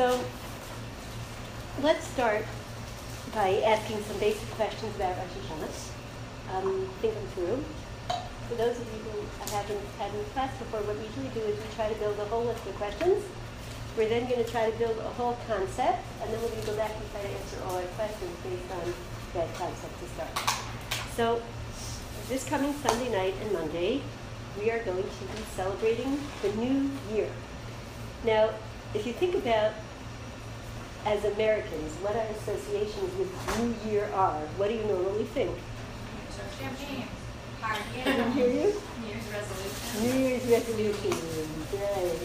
So let's start by asking some basic questions about Rosh Hashanah. Um, think them through. For those of you who haven't had in class before, what we usually do is we try to build a whole list of questions. We're then going to try to build a whole concept, and then we're going to go back and try to answer all our questions based on that concept to start. So this coming Sunday night and Monday, we are going to be celebrating the new year. Now, if you think about as Americans, what our associations with New Year are, what do you normally think? Champagne. Party. I hear you? New Year's resolution. New Year's resolutions, right?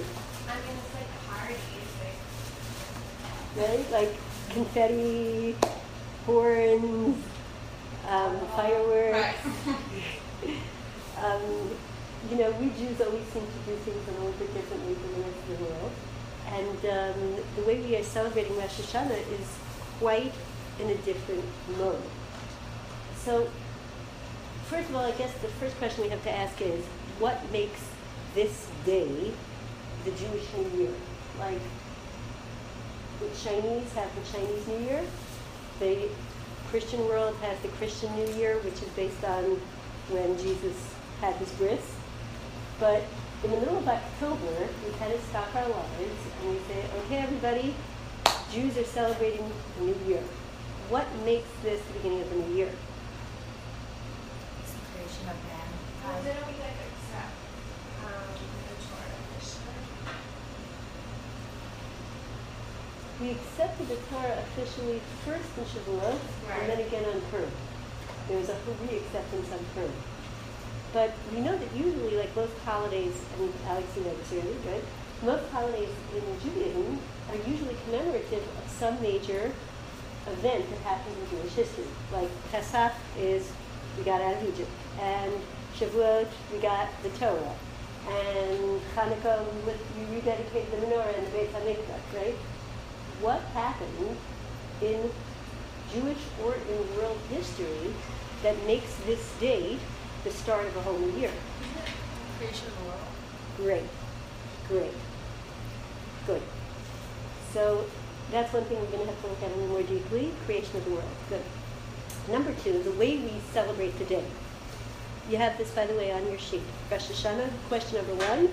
I mean, it's like parties. right? Like, Like confetti, horns, um, fireworks. um, you know, we Jews always seem to do things a little bit differently from the rest of the world. And um, the way we are celebrating Rosh Hashanah is quite in a different mode. So, first of all, I guess the first question we have to ask is what makes this day the Jewish New Year? Like, the Chinese have the Chinese New Year. The Christian world has the Christian New Year, which is based on when Jesus had his bris. But in the middle of October, we kind of stop our lives and we say, okay, everybody, Jews are celebrating the New Year. What makes this the beginning of the New Year? It's the creation of man. well, didn't we like accept um, the Torah officially? We accepted the Torah officially first in Shavuot and then again on Purim. There was a re-acceptance on Purim. But we know that usually, like most holidays, I mean, Alex, you know really, right? Most holidays in Judaism are usually commemorative of some major event that happened in Jewish history. Like Pesach is we got out of Egypt, and Shavuot we got the Torah, and Hanukkah we rededicated the menorah and the Beit Hamikdash, right? What happened in Jewish or in world history that makes this date the start of a whole new year? Creation of the world. Great, great, good. So that's one thing we're going to have to look at a little more deeply, creation of the world. Good. Number two, the way we celebrate the day. You have this, by the way, on your sheet. Rosh Hashanah, question number one.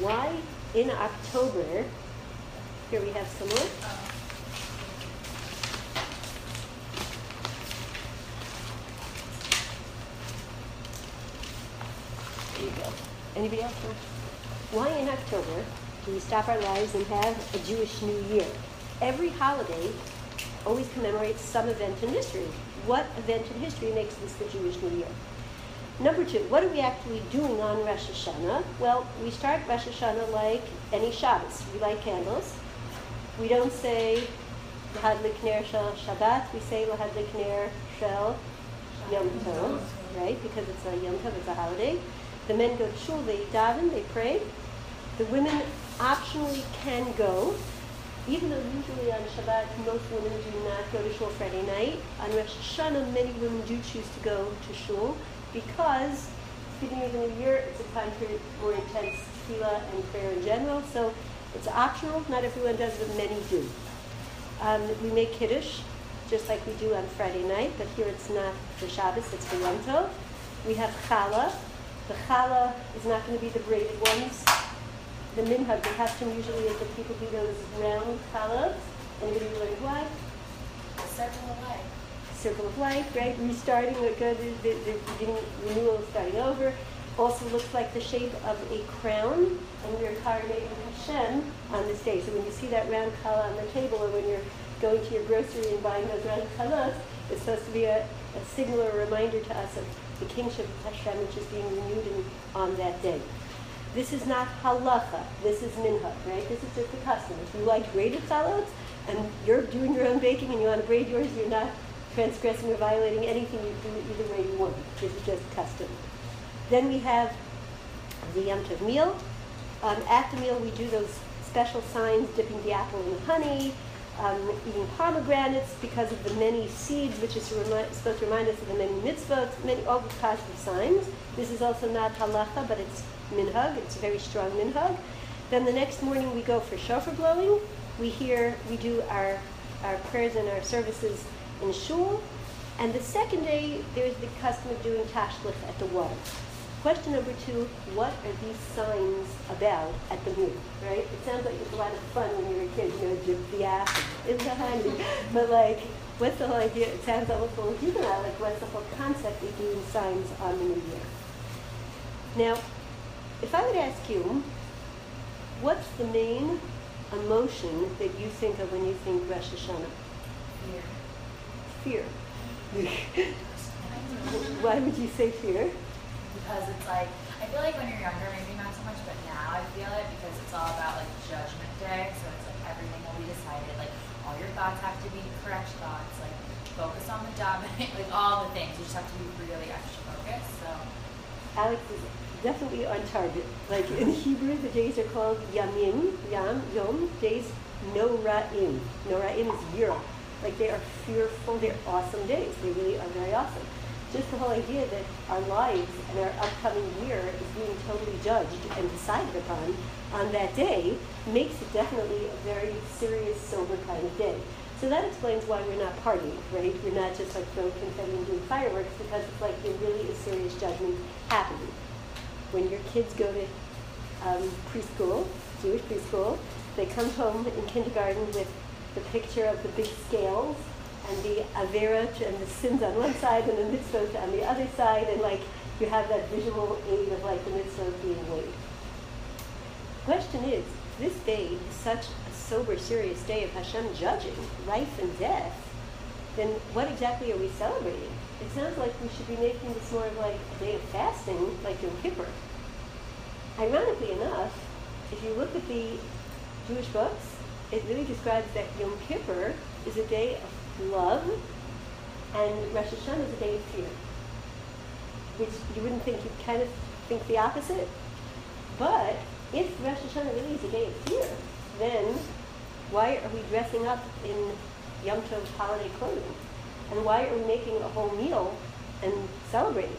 Why in October, here we have some more. Um, There you go. Anybody else? Why in October do we stop our lives and have a Jewish New Year? Every holiday always commemorates some event in history. What event in history makes this the Jewish New Year? Number two, what are we actually doing on Rosh Hashanah? Well, we start Rosh Hashanah like any Shabbos. We light candles. We don't say Lehadlik Ner Shel Shabbat. We say Lehadlik Ner Shel Yom Tov, right? Because it's a Yom Tov, it's a holiday. The men go to shul, they daven, they pray. The women optionally can go, even though usually on Shabbat most women do not go to shul Friday night. On Rosh Hashanah, many women do choose to go to shul because beginning of the new year. It's a time for more intense tefillah and prayer in general. So it's optional. Not everyone does, but many do. Um, we make kiddush just like we do on Friday night, but here it's not for Shabbos, it's for Yom Tov. We have challah. The challah is not going to be the braided ones. The minhag, the custom usually is that people do those round challahs. Anybody learned why? The circle of life. Circle of life, right? Restarting, we're good, uh, the, the, the beginning, renewal starting over. Also looks like the shape of a crown, and we are coronating Hashem on this day. So when you see that round challah on the table, or when you're going to your grocery and buying those round challahs, it's supposed to be a, a signal or a reminder to us of the kingship of Hashem, which is being renewed in, on that day. This is not halacha. This is minhag, right? This is just a custom. If you like braided salads and you're doing your own baking and you want to braid yours, you're not transgressing or violating anything. You do it either way you want. This is just custom. Then we have the Yom Tov meal. Um, at the meal, we do those special signs, dipping the apple in the honey, um, eating pomegranates because of the many seeds, which is to remind, supposed to remind us of the many mitzvot, many all the positive signs. This is also not halacha, but it's minhag. It's a very strong minhag. Then the next morning we go for shofar blowing. we hear, we do our, our prayers and our services in shul. And the second day, there's the custom of doing tashlich at the water. Question number two, what are these signs about at the moon, right? It sounds like it's a lot of fun when you're a kid, you know, jib the ass, it's handy. But like, what's the whole idea? It sounds almost a little juvenile, like what's the whole concept of doing signs on the new year? Now, if I would ask you, what's the main emotion that you think of when you think Rosh Hashanah? Fear. Fear. Why would you say fear? Because it's like, I feel like when you're younger, maybe not so much, but now I feel it because it's all about like judgment day. So it's like everything will be decided. Like all your thoughts have to be correct thoughts. Like focus on the job, like all the things. You just have to be really extra focused. So Alex is definitely on target. Like in Hebrew, the days are called Yamim, Yam, Yom, days Noraim. Noraim is year. Like they are fearful, they're awesome days. They really are very awesome. Just the whole idea that our lives and our upcoming year is being totally judged and decided upon on that day makes it definitely a very serious, sober kind of day. So that explains why we're not partying, right? We're not just like throwing confetti and doing fireworks because it's like there really is serious judgment happening. When your kids go to um, preschool, Jewish preschool, they come home in kindergarten with the picture of the big scales and the avera and the sins on one side and the mitzvot on the other side, and like you have that visual aid of like the mitzvot being weighed. Question is, this day is such a sober, serious day of Hashem judging life and death, then what exactly are we celebrating? It sounds like we should be making this more of like a day of fasting, like Yom Kippur. Ironically enough, if you look at the Jewish books, it really describes that Yom Kippur is a day of love, and Rosh Hashanah is a day of fear. Which you wouldn't think, you'd kind of think the opposite. But if Rosh Hashanah really is a day of fear, then why are we dressing up in Yom Tov holiday clothing? And why are we making a whole meal and celebrating?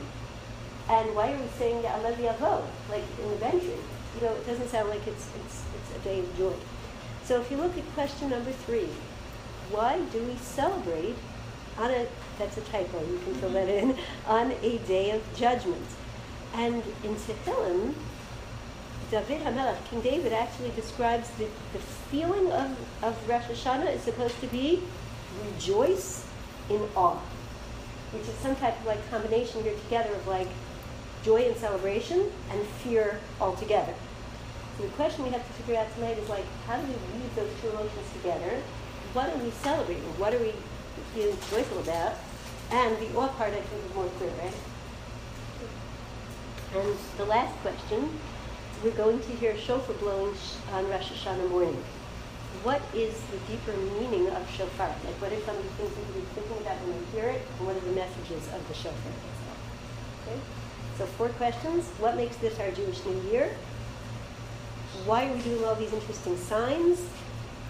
And why are we saying Alev Yavo, like in the benches? You know, it doesn't sound like it's, it's, it's a day of joy. So if you look at question number three, why do we celebrate on a, that's a typo, you can fill that in, mm-hmm. on a day of judgment? And in Tehillim, David HaMelech, King David actually describes the, the feeling of, of Rosh Hashanah is supposed to be rejoice in awe, which is some type of like combination here together of like joy and celebration and fear altogether. So the question we have to figure out tonight is like, how do we weave those two emotions together? What are we celebrating? What are we feeling joyful about? And the awe part, I think, is more clear, right? And the last question, we're going to hear shofar blowing on Rosh Hashanah morning. What is the deeper meaning of shofar? Like, what are some of the things that we're thinking about when we hear it, and what are the messages of the shofar itself? Okay? So four questions. What makes this our Jewish New Year? Why are we doing all these interesting signs?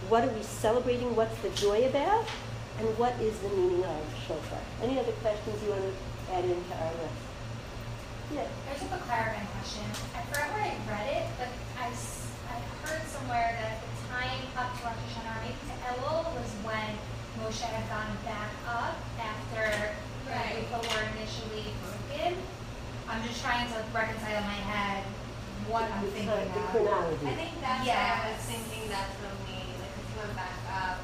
What are we celebrating? What's the joy about? And what is the meaning of shofar? Any other questions you want to add into our list? Yeah. I just have a clarifying question. I forgot where I read it, but I, s- I heard somewhere that the time up to Rosh Hashanah, maybe to Elul, was when Moshe had gone back up after Right. the people were initially broken. I'm just trying to reconcile in my head what I'm The uh, thinking chron- the of. chronology. I think that's why I was thinking that's when we, like, we went back up.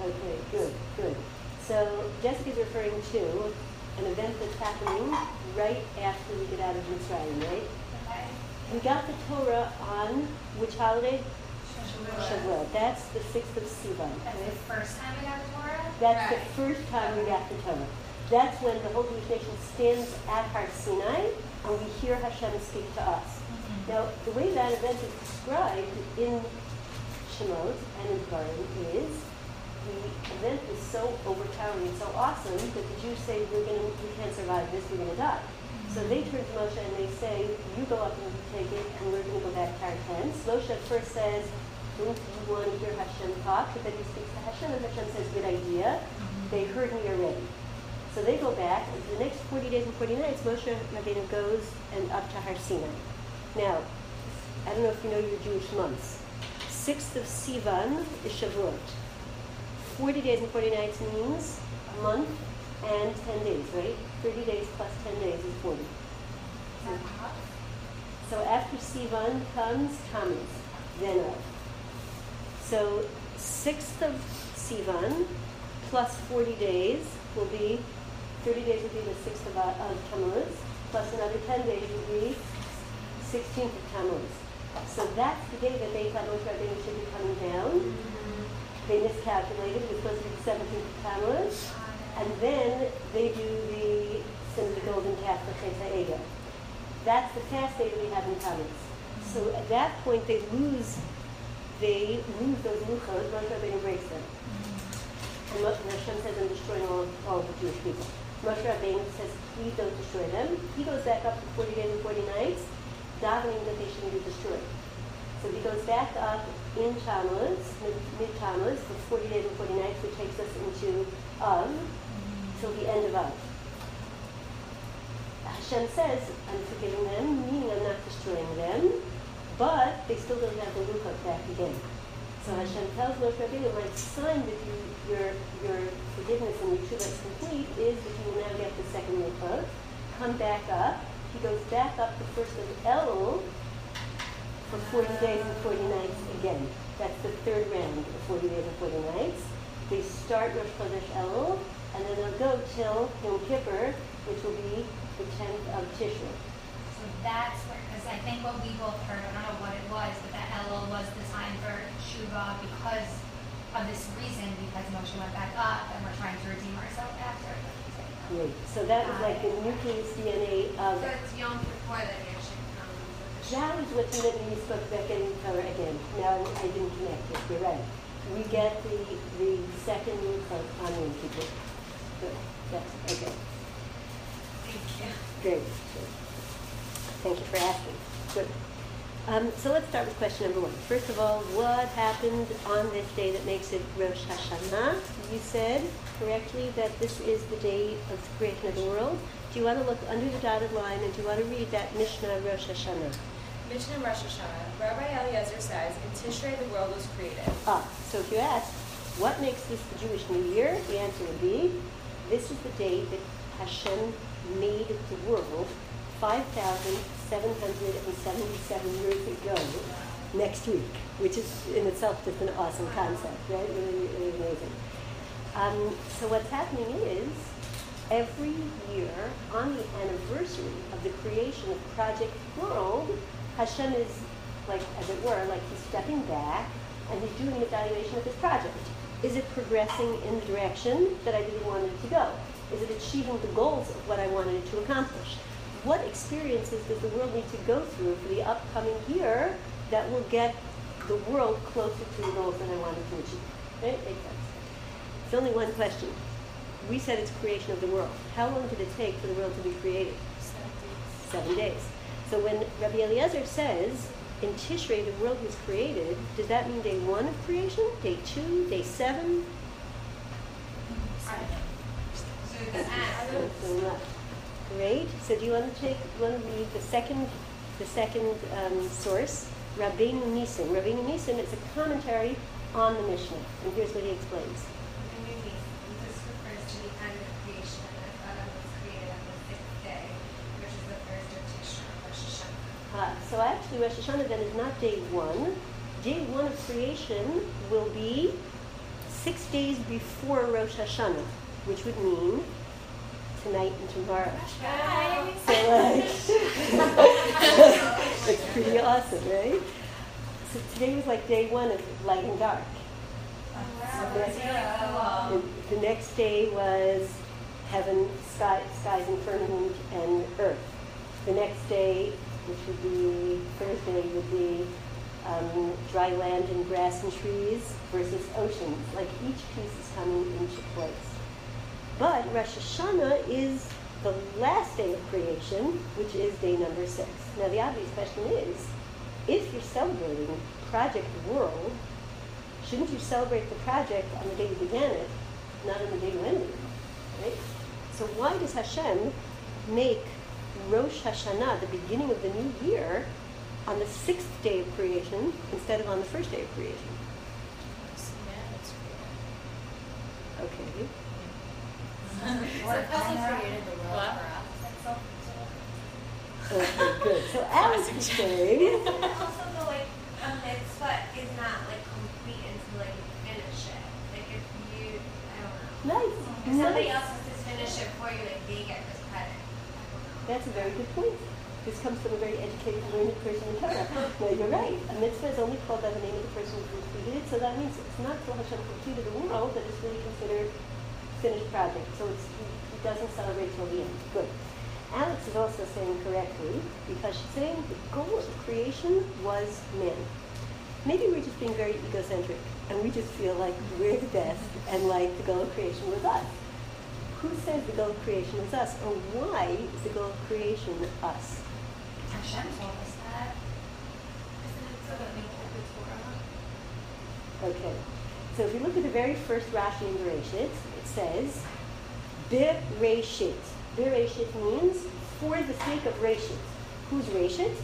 Okay, good, good. So Jessica's referring to an event that's happening right after we get out of Mitzrayim, right? Okay. We got the Torah on which holiday? Shavuot. Shavuot. That's the sixth of Sivan. That's right? the first time we got the Torah? That's Right. the first time we got the Torah. That's when the whole Jewish nation stands at Har Sinai and we hear Hashem speak to us. Mm-hmm. Now, the way that event is described in Shemot and in Dvarim is the event is so overpowering and so awesome that the Jews say, we're gonna, we can't survive this, we're gonna die. So they turn to Moshe and they say, you go up and take it, and we're gonna go back to our tents. Moshe at first says, don't you want to hear Hashem talk? But then he speaks to Hashem, and Hashem says, good idea. Mm-hmm. They heard me already. So they go back, and for the next 40 days and 40 nights, Moshe Rabbeinu goes and up to Har Sinai. Now, I don't know if you know your Jewish months. 6th of Sivan is Shavuot. 40 days and 40 nights means a month and 10 days, right? 30 days plus 10 days is 40. Is that enough? So after Sivan comes Tammuz, then Av. So 6th of Sivan plus 40 days will be, 30 days would be the 6th of, Av- of Tammuz, plus another 10 days will be 16th of Tammuz. So that's the day that they thought Moshe Rabbeinu should be coming down. They miscalculated, it was supposed to be the 17th of Tammuz. And then they do the sin of the golden calf, Chet HaEgel. That's the fast day we have in Tammuz. So at that point, they lose, they lose those luchot, Moshe Rabbeinu breaks them. And Moshe Hashem says, I'm destroying all, all the Jewish people. Moshe Rabbeinu says, please don't destroy them. He goes back up to 40 days and 40 nights, davening that they shouldn't be destroyed. So he goes back up in Tammuz, mid- mid-Tammuz, for 40 days and 40 nights, which takes us into Av, till the end of Av. Hashem says, I'm forgiving them, meaning I'm not destroying them, but they still don't have the luchot back again. So Hashem tells Moshe Rabbeinu, my sign that you, your, your forgiveness and your tshuva is complete is that you will now get the second luchot, come back up. He goes back up the first of Elul for 40 days and 40 nights again. That's the third round of 40 days and 40 nights. They start Rosh Chodesh Elul, and then they'll go till Yom Kippur, which will be the 10th of Tishrei. So that's where, because I think what we both heard, I don't know what it was, but that Elul was the for Shuva because of this reason, because Moshe went back up and we're trying to redeem ourselves after. Great. So that was like the nucleus DNA of So it's Yom Kippur that Yeshua comes the That was what you meant spoke about getting Torah again. Now I didn't connect it. You're right. We get the the second of on Yom Kippur. Good. That's okay. Thank you. Great. Thank you for asking. Good. Um, so let's start with question number one. First of all, what happened on this day that makes it Rosh Hashanah? You said correctly that this is the day of the creation of the world. Do you want to look under the dotted line and do you want to read that Mishnah Rosh Hashanah? Mishnah Rosh Hashanah, Rabbi Eliezer says, in Tishrei the world was created. Ah, so if you ask, what makes this the Jewish New Year? The answer would be, this is the day that Hashem made the world 5,777 years ago, next week, which is in itself just an awesome concept, right? Really, really amazing. Um, so what's happening is, every year on the anniversary of the creation of Project World, Hashem is like, as it were, like he's stepping back and he's doing an evaluation of his project. Is it progressing in the direction that I really wanted it to go? Is it achieving the goals of what I wanted it to accomplish? What experiences does the world need to go through for the upcoming year that will get the world closer to the goals that I wanted to achieve? Right? It's only one question. We said it's creation of the world. How long did it take for the world to be created? Seven days. So when Rabbi Eliezer says in Tishrei the world was created, does that mean day one of creation, day two, day seven? So the end. So not. Great. So do you want to take? Want to read the second, the second um, source, Rabbeinu Nisim. Rabbeinu Nisim is a commentary on the Mishnah, and here's what he explains. So actually, Rosh Hashanah then is not day one. Day one of creation will be six days before Rosh Hashanah, which would mean tonight and tomorrow. So like, it's pretty awesome, right? So today was like day one of light and dark. The, the next day was heaven, sky, skies and firmament and earth. The next day, which would be Thursday, would be um, dry land and grass and trees versus oceans. Like each piece is coming into place. But Rosh Hashanah is the last day of creation, which is day number six. Now, the obvious question is if you're celebrating Project World, shouldn't you celebrate the project on the day you began it, not on the day you ended it? Right? So, why does Hashem make Rosh Hashanah, the beginning of the new year, on the sixth day of creation instead of on the first day of creation? Okay. So it also created the world What? for us. So, so Okay, good. So Alex is saying, also the like a mitzvah is not like complete until like you finish it. Like if you, I don't know. nice, If somebody else has to finish it for you, like they get. That's a very good point. This comes from a very educated, learned person in Torah. No, you're right. A mitzvah is only called by the name of the person who completed it, so that means it's not till Hashem completed the world that it's really considered finished project. So it's, he, he doesn't celebrate till the end. Good. Alex is also saying correctly because she's saying the goal of creation was man. Maybe we're just being very egocentric and we just feel like we're the best and like the goal of creation was us. Who says the goal of creation is us, or why is the goal of creation us? Hashem told us that. Isn't it so that the Torah? Okay. So if you look at the very first Rashi in Bereshit, it says, Bereshit. Bereshit means for the sake of Reshit. Who's Reshit?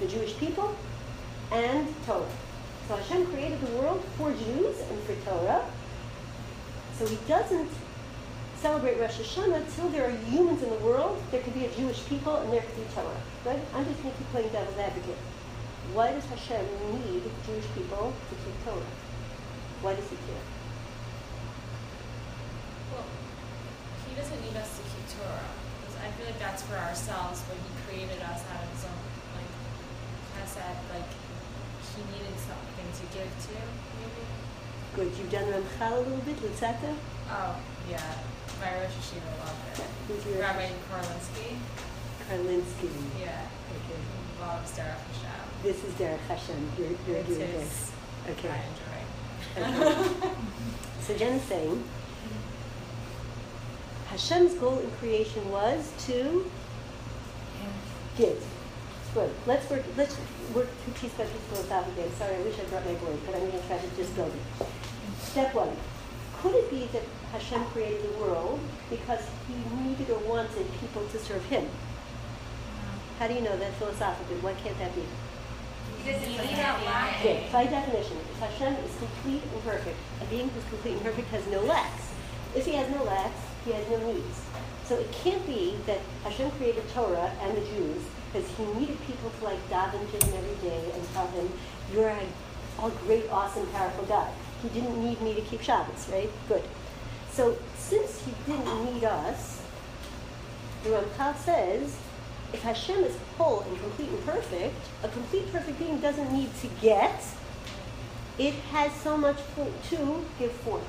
The Jewish people and Torah. So Hashem created the world for Jews and for Torah. So he doesn't celebrate Rosh Hashanah till there are humans in the world. There could be a Jewish people and there could be Torah. Right? I'm just going to keep playing devil's advocate. Why does Hashem need Jewish people to keep Torah? Why does he care? Well, he doesn't need us to keep Torah. I feel like that's for ourselves, but he created us out of his own, like, chesed, like, he needed something to give to, maybe? Good. You've done Ramchal a little bit, Luzzatto? Oh, yeah. My Rosh Yeshiva loved it. Who's your Rabbi Korlinsky, Karlinsky? yeah, Okay. loves Derech Hashem. This is Derech Hashem. You're, you're It's doing this. Okay. I enjoy. Okay. so Jen saying Hashem's goal in creation was to give. Good. Let's work. Let's work piece by piece philosophically. I'm sorry, I wish I brought my board, but I'm going to try to just build it. Step one. Could it be that Hashem created the world because he needed or wanted people to serve him? How do you know that philosophically? Why can't that be? Because you It's need like a a line. Okay, by definition, if Hashem is complete and perfect, a being who's complete and perfect has no lacks. If he has no lacks, he has no needs. So it can't be that Hashem created Torah and the Jews because he needed people to like daven to him every day and tell him, you're a, a great, awesome, powerful God. He didn't need me to keep Shabbos, right? Good. So since he didn't need us, the Ramchal says, if Hashem is whole and complete and perfect, a complete perfect being doesn't need to get. It has so much to give forth.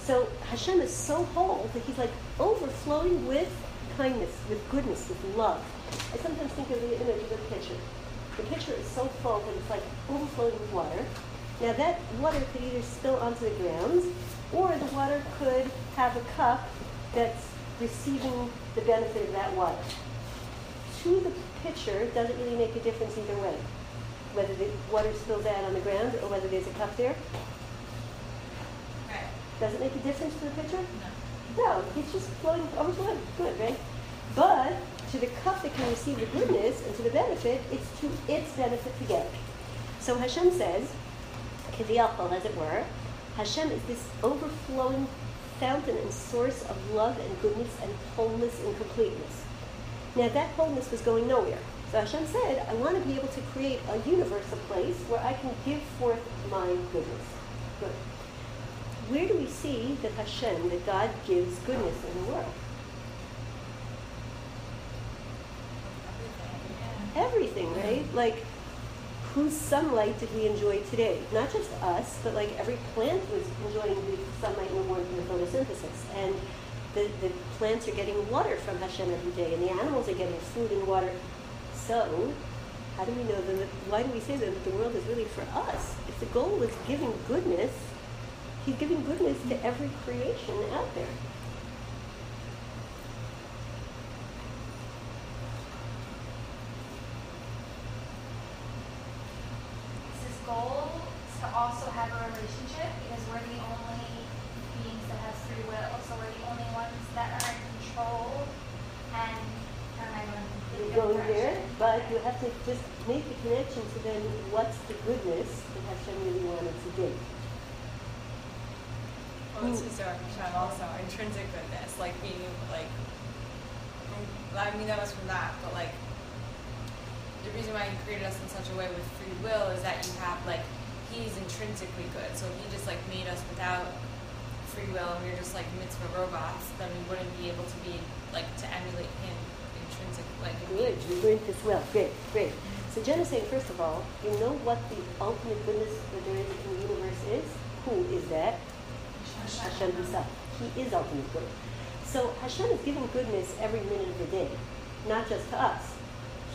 So Hashem is so whole that he's like overflowing with kindness, with goodness, with love. I sometimes think of the image of a pitcher. The pitcher is so full that it's like overflowing with water. Now that water could either spill onto the ground, or the water could have a cup that's receiving the benefit of that water to the pitcher doesn't really make a difference either way. Whether the water spills out on the ground or whether there's a cup there. Right. Does it make a difference to the pitcher? No, it's just flowing, overflowing. Good, right? But to the cup that can receive the goodness and to the benefit, it's to its benefit to get. So Hashem says, Kiviyachol, as it were, Hashem is this overflowing fountain and source of love and goodness and wholeness and completeness. Now that wholeness was going nowhere. So Hashem said, I want to be able to create a universe, a place where I can give forth my goodness. Good. Where do we see that Hashem, that God gives goodness in the world? Everything, right? Like, whose sunlight did we enjoy today? Not just us, but like every plant was enjoying the sunlight and the warmth and the photosynthesis. And the, the plants are getting water from Hashem every day, and the animals are getting food and water. So, how do we know that? Why do we say that the world is really for us? If the goal was giving goodness, He's giving goodness to every creation out there. Is his goal to also have a relationship because we're the only beings that have free will, so we're the only ones that are in control and am I going to you're going there, but you have to just make the connection to then what's the goodness that Hashem really wanted to do. Well, this is Derech Hashem also intrinsic goodness, like being like. Mm, I mean, that was from that, but like the reason why he created us in such a way with free will is that you have like he's intrinsically good. So if he just like made us without free will and we were just like mitzvah robots, then we wouldn't be able to be like to emulate him intrinsically. like Good, you're doing this well. Great, great. So Jen is saying, first of all, you know what the ultimate goodness that there is in the universe is? Who is that? Hashem himself. He is ultimate good. So Hashem is giving goodness every minute of the day, not just to us.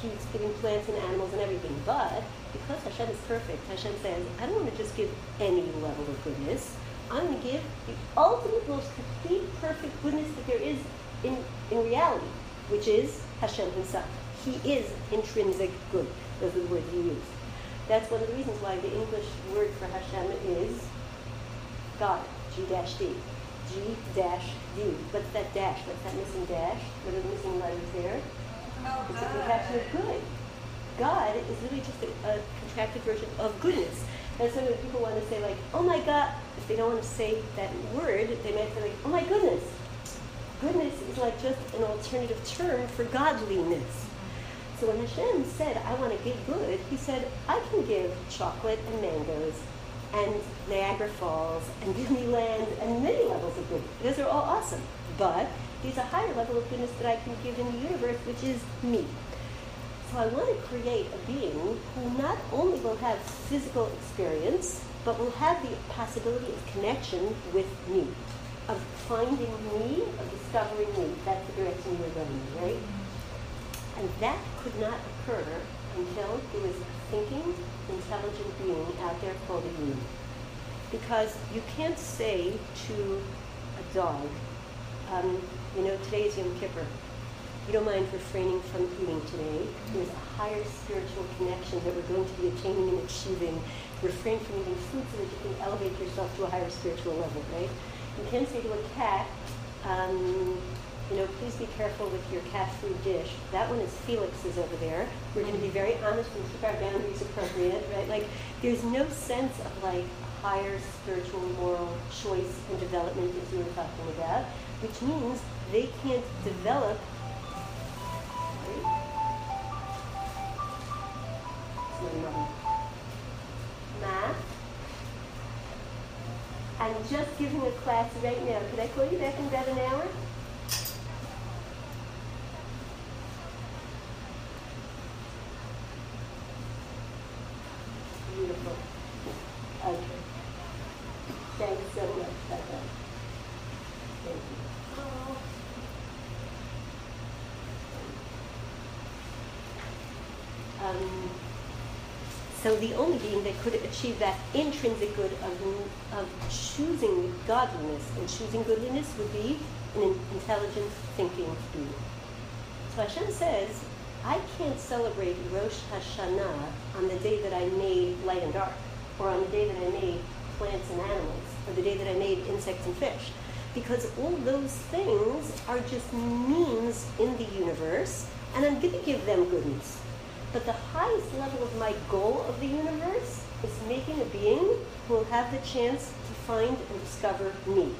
He's giving plants and animals and everything. But because Hashem is perfect, Hashem says, I don't want to just give any level of goodness. I'm going to give the ultimate, most complete, perfect goodness that there is in, in reality, which is Hashem himself. He is intrinsic good. Those are the words he used. That's one of the reasons why the English word for Hashem is God, G dash D. G dash D. What's that dash? What's that missing dash? What are the missing letters there? Oh, It's a contraction of good. God is really just a, a contracted version of goodness. And so when people want to say like, oh my God, if they don't want to say that word, they might say like, oh my goodness. Goodness is like just an alternative term for godliness. So when Hashem said, I want to give good, he said, I can give chocolate and mangoes and Niagara Falls and Disneyland and many levels of good. Those are all awesome. But there's a higher level of goodness that I can give in the universe, which is me. So I want to create a being who not only will have physical experience, but will have the possibility of connection with me, of finding me, of discovering me. That's the direction we're going, right? And that could not occur until there was a thinking, intelligent being out there called a human. Because you can't say to a dog, um, you know, today is Yom Kippur. You don't mind refraining from eating today. There's a higher spiritual connection that we're going to be attaining and achieving. Refrain from eating food so that you can elevate yourself to a higher spiritual level, right? You can't say to a cat, um, you know, please be careful with your cat food dish. That one is Felix's over there. We're going to be very honest and keep our boundaries appropriate, right? Like, there's no sense of like higher spiritual moral choice and development as you were talking about, which means they can't develop. Math. I'm just giving a class right now. Could I call you back in about an hour? Beautiful. Okay. Thanks so much, Becca. Thank you. Um, so the only being that could achieve that intrinsic good of, of choosing godliness and choosing goodliness would be an intelligent thinking being. So Hashem says, I can't celebrate Rosh Hashanah on the day that I made light and dark, or on the day that I made plants and animals, or the day that I made insects and fish. Because all those things are just means in the universe, and I'm going to give them goodness. But the highest level of my goal of the universe is making a being who will have the chance to find and discover me,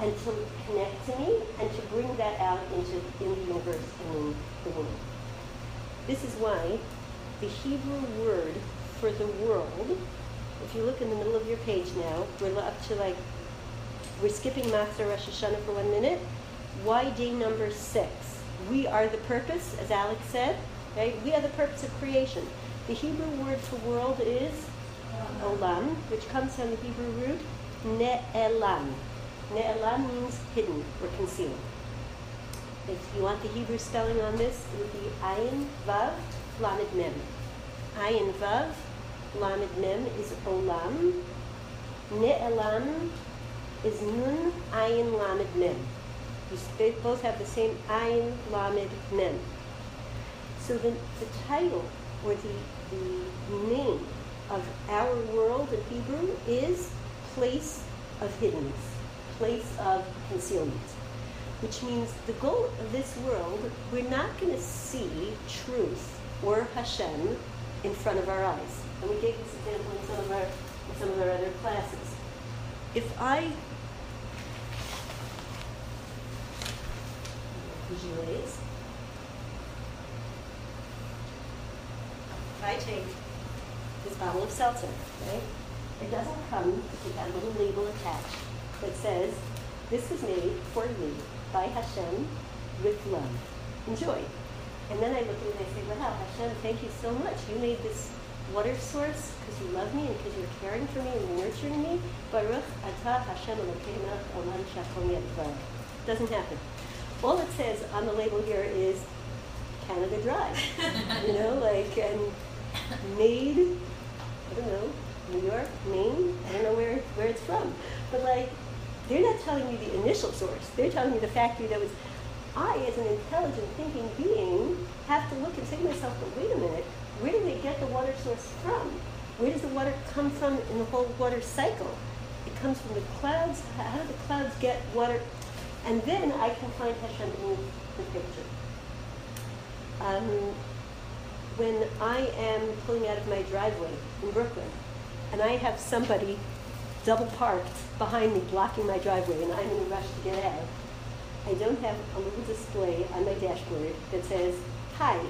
and to connect to me, and to bring that out into in the universe and in the world. This is why the Hebrew word for the world, if you look in the middle of your page now, we're up to like, we're skipping Matzah Rosh Hashanah for one minute. Why day number six? We are the purpose, as Alex said, right? We are the purpose of creation. The Hebrew word for world is olam, which comes from the Hebrew root ne'elam. Ne'elam means hidden or concealed. If you want the Hebrew spelling on this, it would be ayin vav lamed mem. Ayin vav lamed mem is olam. Ne'elam is nun ayin lamed mem. They both have the same ayin lamed mem. So the, the title or the, the name of our world in Hebrew is place of hiddenness, place of concealment. which means the goal of this world, we're not going to see truth or Hashem in front of our eyes. And we gave this example in some of our, in some of our other classes. If I visualize, if I take this bottle of seltzer, right? It doesn't come with that little label attached that says, this was made for you by Hashem with love. Enjoy. And then I look at it and I say, wow, Hashem, thank you so much. You made this water source because you love me and because you're caring for me and nurturing me. Baruch atah Hashem Elokeinu olam shehakol Doesn't happen. All it says on the label here is Canada Dry. you know, like, and made, I don't know, New York, Maine, I don't know where, where it's from. But like, they're not telling you the initial source. They're telling you the factory that was I, as an intelligent thinking being, have to look and say to myself, but wait a minute, where do they get the water source from? Where does the water come from in the whole water cycle? It comes from the clouds. How do the clouds get water? And then I can find Hashem in the picture. Um, when I am pulling out of my driveway in Brooklyn, and I have somebody double parked behind me blocking my driveway, and I'm in a rush to get out, I don't have a little display on my dashboard that says, Hi,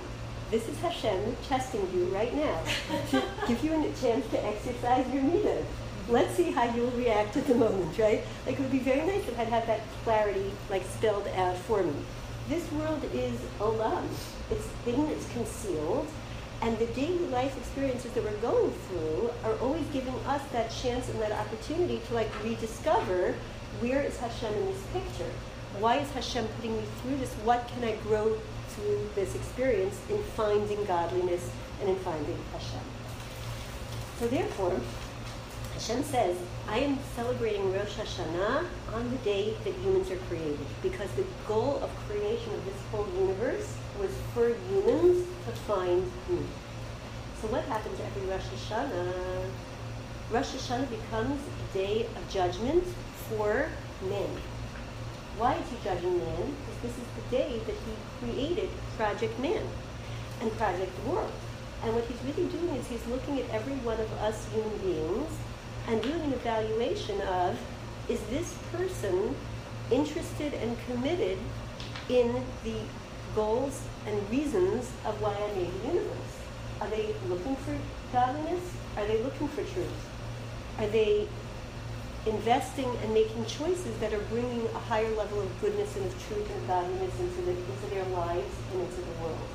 this is Hashem testing you right now to give you a chance to exercise your midah. Let's see how you'll react at the moment, right? Like it would be very nice if I'd have that clarity like spelled out for me. This world is olam. It's hidden, it's concealed, and the daily life experiences that we're going through are always giving us that chance and that opportunity to like rediscover where is Hashem in this picture why is Hashem putting me through this? What can I grow through this experience in finding godliness and in finding Hashem? So therefore, Hashem says, I am celebrating Rosh Hashanah on the day that humans are created because the goal of creation of this whole universe was for humans to find me. So what happens every Rosh Hashanah? Rosh Hashanah becomes a day of judgment for men. Why is he judging man? Because this is the day that he created Project Man and Project World. And what he's really doing is he's looking at every one of us human beings and doing an evaluation of is this person interested and committed in the goals and reasons of why I made the universe? Are they looking for godliness? Are they looking for truth? Are they investing and making choices that are bringing a higher level of goodness and of truth and godliness into, the, into their lives and into the world.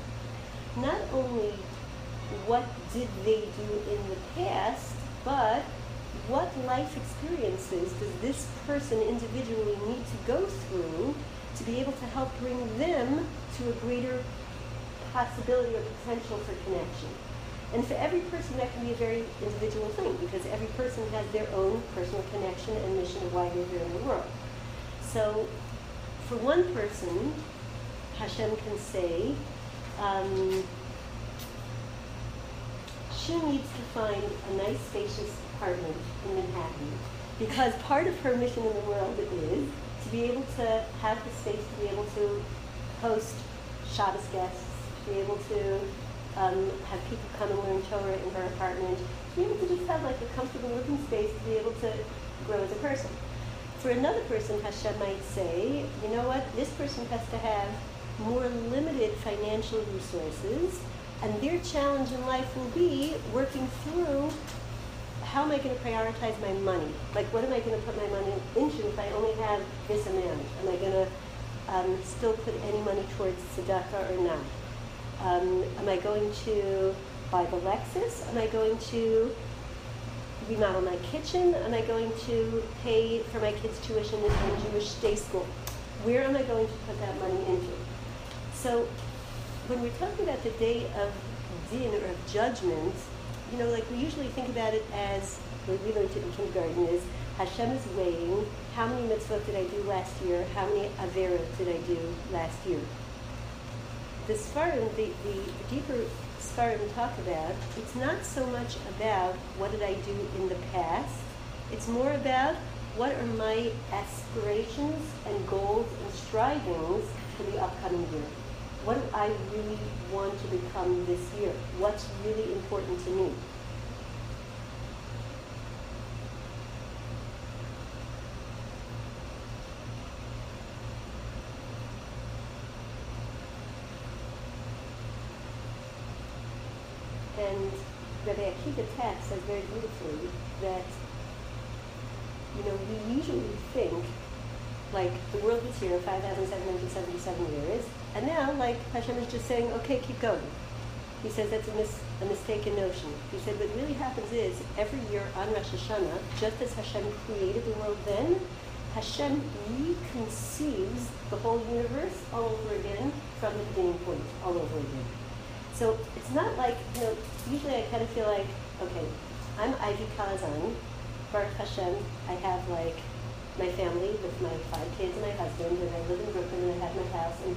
Not only what did they do in the past, but what life experiences does this person individually need to go through to be able to help bring them to a greater possibility or potential for connection. And for every person, that can be a very individual thing because every person has their own personal connection and mission of why they're here in the world. So, for one person, Hashem can say, um, she needs to find a nice, spacious apartment in Manhattan because part of her mission in the world is to be able to have the space to be able to host Shabbos guests, to be able to um, have people come and learn Torah in her apartment, to be able to just have like a comfortable living space to be able to grow as a person. For another person, Hashem might say, you know what, this person has to have more limited financial resources, and their challenge in life will be working through how am I going to prioritize my money? Like, what am I going to put my money into if I only have this amount? Am I going to um, still put any money towards tzedakah or not? Um, am I going to buy the Lexus? Am I going to remodel my kitchen? Am I going to pay for my kids' tuition in Jewish day school? Where am I going to put that money into? So when we're talking about the day of din or of judgment, you know, like we usually think about it as what we learned it in kindergarten is Hashem is weighing how many mitzvot did I do last year, how many avera did I do last year the Sfarim, the, the deeper Sfarim talk about, it's not so much about what did I do in the past, it's more about what are my aspirations and goals and strivings for the upcoming year? What do I really want to become this year? What's really important to me? And Rabbi Akiva Tatz says very beautifully that, you know, we usually think, like, the world was here 5,777 years, and now, like, Hashem is just saying, okay, keep going. He says that's a, mis- a mistaken notion. He said what really happens is, every year on Rosh Hashanah, just as Hashem created the world then, Hashem reconceives the whole universe all over again from the beginning point, all over again. So it's not like, you know, usually I kind of feel like, okay, I'm Ivy Kalazan, Baruch Hashem, I have like my family with my five kids and my husband, and I live in Brooklyn and I have my house, and,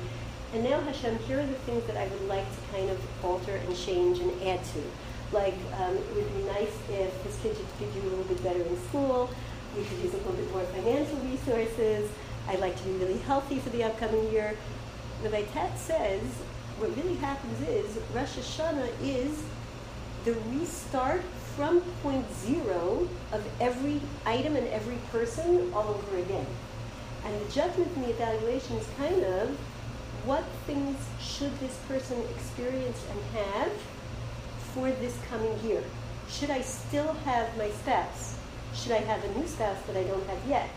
and now Hashem, here are the things that I would like to kind of alter and change and add to. Like, um, it would be nice if his kids could do a little bit better in school, we could use a little bit more financial resources, I'd like to be really healthy for the upcoming year. Rabbi Tatz says, what really happens is Rosh Hashanah is the restart from point zero of every item and every person all over again. And the judgment and the evaluation is kind of what things should this person experience and have for this coming year? Should I still have my spouse? Should I have a new spouse that I don't have yet?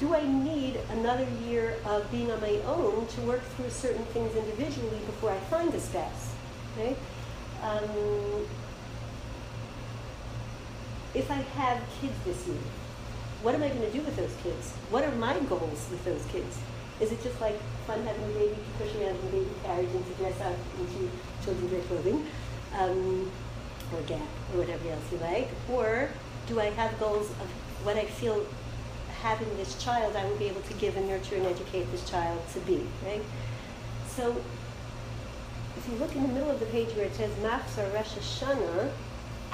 do I need another year of being on my own to work through certain things individually before I find a spouse? Okay? Um, if I have kids this year, what am I going to do with those kids? What are my goals with those kids? Is it just like fun having a baby to push around in a baby carriage and to dress up into children's clothing, um, or Gap, or whatever else you like? Or do I have goals of what I feel having this child, I will be able to give and nurture and educate this child to be, right? So if you look in the middle of the page where it says Machzor Rosh Hashanah,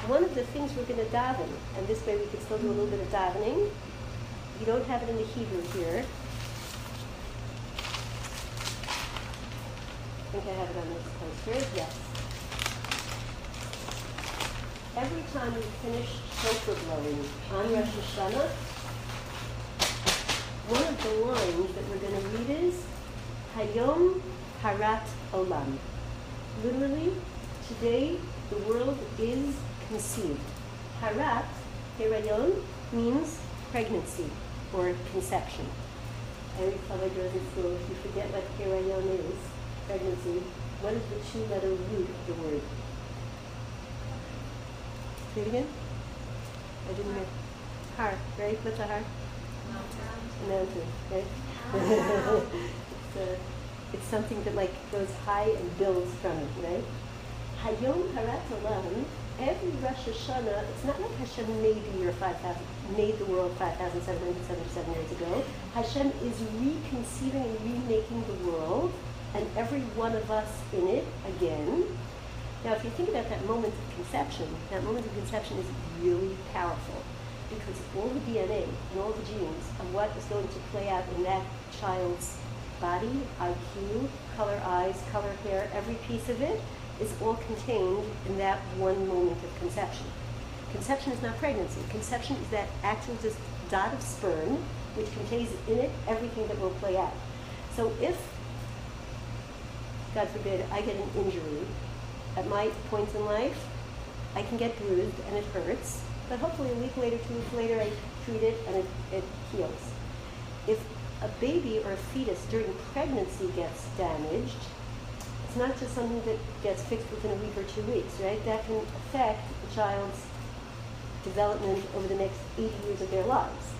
one of the things we're going to daven, and this way we can still do a little bit of davening. You don't have it in the Hebrew here. Think I have it on this poster. Yes. Every time we finish shofar blowing on Rosh Hashanah, one of the lines that we're going to read is Hayom Harat Olam. Literally, today the world is conceived. Harat, Herayon, means pregnancy or conception. I in school, if you forget what Herayon is, pregnancy, what is the two-letter root of the word? Say it again? I didn't hear. Har, right? What's a har? mountain, Mountain, right? it's, uh, it's something that like goes high and builds from it, right? Hayom Harat Olam, every Rosh Hashanah, it's not like Hashem made the year 5,000, made the world 5,777 years ago. Hashem is reconceiving and remaking the world, and every one of us in it again. Now, if you think about that moment of conception, that moment of conception is really powerful because all the DNA and all the genes and what is going to play out in that child's body, IQ, color eyes, color hair, every piece of it is all contained in that one moment of conception. Conception is not pregnancy. Conception is that actual just dot of sperm which contains in it everything that will play out. So if, God forbid, I get an injury at my point in life, I can get bruised and it hurts, but hopefully a week later, two weeks later, I treat it and it, it heals. If a baby or a fetus during pregnancy gets damaged, it's not just something that gets fixed within a week or two weeks, right? That can affect the child's development over the next 80 years of their lives.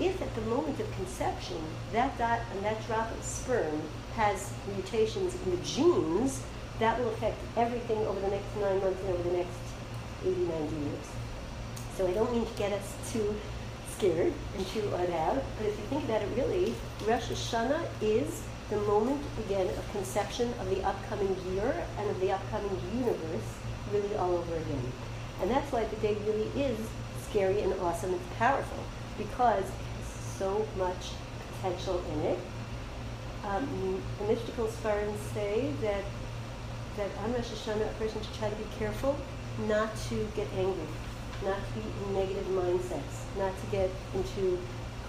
If at the moment of conception, that dot and that drop of sperm has mutations in the genes, that will affect everything over the next nine months and over the next 80, 90 years. So I don't mean to get us too scared and too odd out, but if you think about it really, Rosh Hashanah is the moment, again, of conception of the upcoming year and of the upcoming universe really all over again. And that's why the day really is scary and awesome and powerful, because so much potential in it. Um, the mystical Sfarim say that that on Rosh Hashanah a person should try to be careful not to get angry, not to be in negative mindsets, not to get into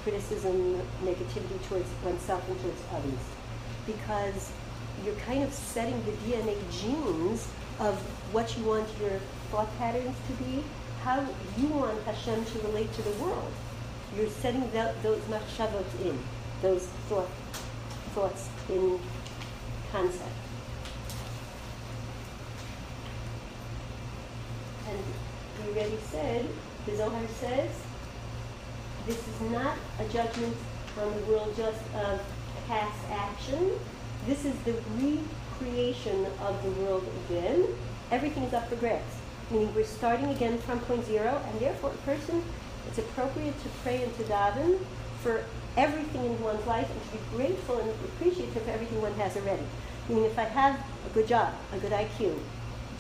criticism, negativity towards oneself and towards others, because you're kind of setting the DNA genes of what you want your thought patterns to be, how you want Hashem to relate to the world. You're setting that, those machshavot in, those thought, thoughts in concept. And we already said, the Zohar says, this is not a judgment on the world just of past action. This is the recreation of the world again. Everything is up for grabs. Meaning we're starting again from point zero, and therefore a person, it's appropriate to pray and to for everything in one's life and to be grateful and appreciative of everything one has already. Meaning if I have a good job, a good IQ,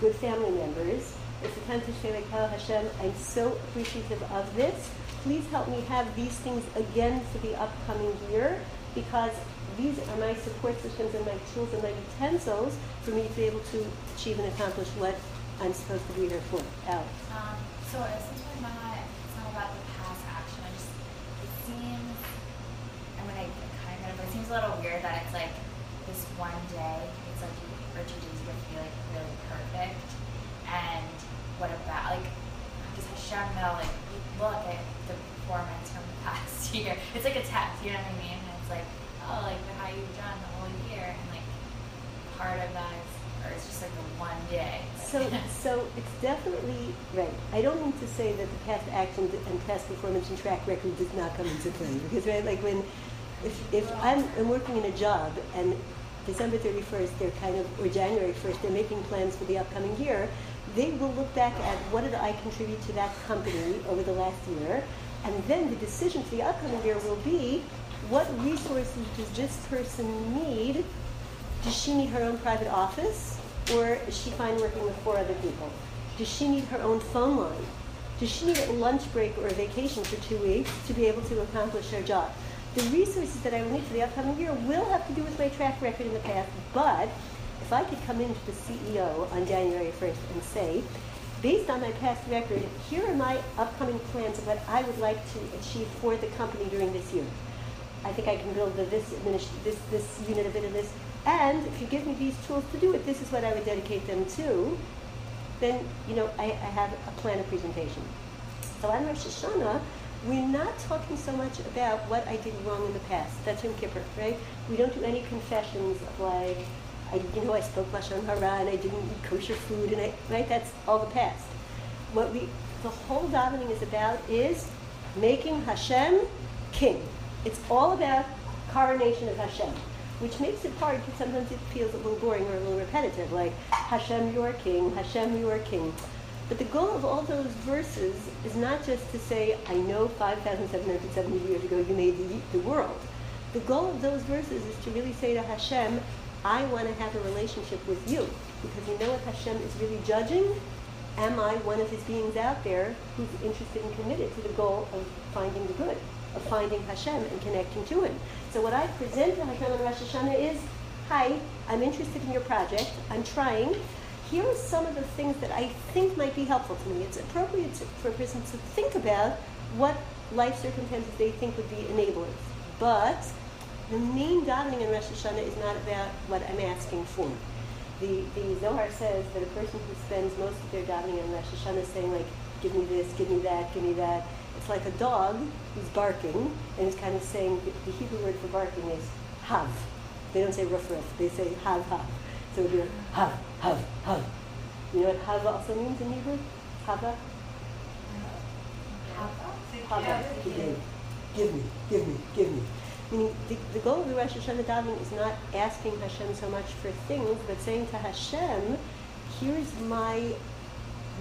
good family members, it's the time to say like, oh Hashem, I'm so appreciative of this. Please help me have these things again for the upcoming year because these are my support systems and my tools and my utensils for me to be able to achieve and accomplish what I'm supposed to be here for. Alex. Um, so since we're not, it's not about the past action. I just, it seems, I mean, I kind of, but it seems a little weird that it's like this one day, it's like you, for two days to be like really perfect. And what about, like, does Hashem know, like, look at the performance from the past year. It's like a test, you know what I mean? And it's like, oh, like how you've done the whole year, and like part of that is, or it's just like the one day. So, so it's definitely right. I don't mean to say that the past action and past performance and track record does not come into play because right, like when, if if I'm, I'm working in a job and December 31st they're kind of or January 1st they're making plans for the upcoming year, they will look back at what did I contribute to that company over the last year, and then the decision for the upcoming year will be what resources does this person need? Does she need her own private office? Or is she fine working with four other people? Does she need her own phone line? Does she need a lunch break or a vacation for two weeks to be able to accomplish her job? The resources that I will need for the upcoming year will have to do with my track record in the past, but if I could come in into the CEO on January 1st and say, based on my past record, here are my upcoming plans of what I would like to achieve for the company during this year. I think I can build the, this, this, this unit of it and this. And if you give me these tools to do it, this is what I would dedicate them to. Then, you know, I, I have a plan of presentation. So on Rosh Hashanah, we're not talking so much about what I did wrong in the past. That's Yom Kippur, right? We don't do any confessions of like, I, you know, I spoke Lashon Hara and I didn't eat kosher food, and I, right? That's all the past. What we, the whole davening is about is making Hashem king. It's all about coronation of Hashem, which makes it hard because sometimes it feels a little boring or a little repetitive, like Hashem, you are king, Hashem, you are king. But the goal of all those verses is not just to say, I know 5,770 years ago you made the, the world. The goal of those verses is to really say to Hashem, I want to have a relationship with you. Because you know what Hashem is really judging? Am I one of his beings out there who's interested and committed to the goal of finding the good? of finding Hashem and connecting to Him. So what I present to Hashem on Rosh Hashanah is, hi, I'm interested in your project. I'm trying. Here are some of the things that I think might be helpful to me. It's appropriate to, for a person to think about what life circumstances they think would be enablers. But the main davening in Rosh Hashanah is not about what I'm asking for. The, the Zohar says that a person who spends most of their davening in Rosh Hashanah saying like, give me this, give me that, give me that, it's like a dog who's barking and is kind of saying, the Hebrew word for barking is hav. They don't say ruff ruff, they say hav hav. So it would be have, hav, hav. You know what have also means in Hebrew? Hava? Hava. Give, give me, give me, give me. Meaning the, the goal of the Rosh Hashanah davening is not asking Hashem so much for things, but saying to Hashem, here's my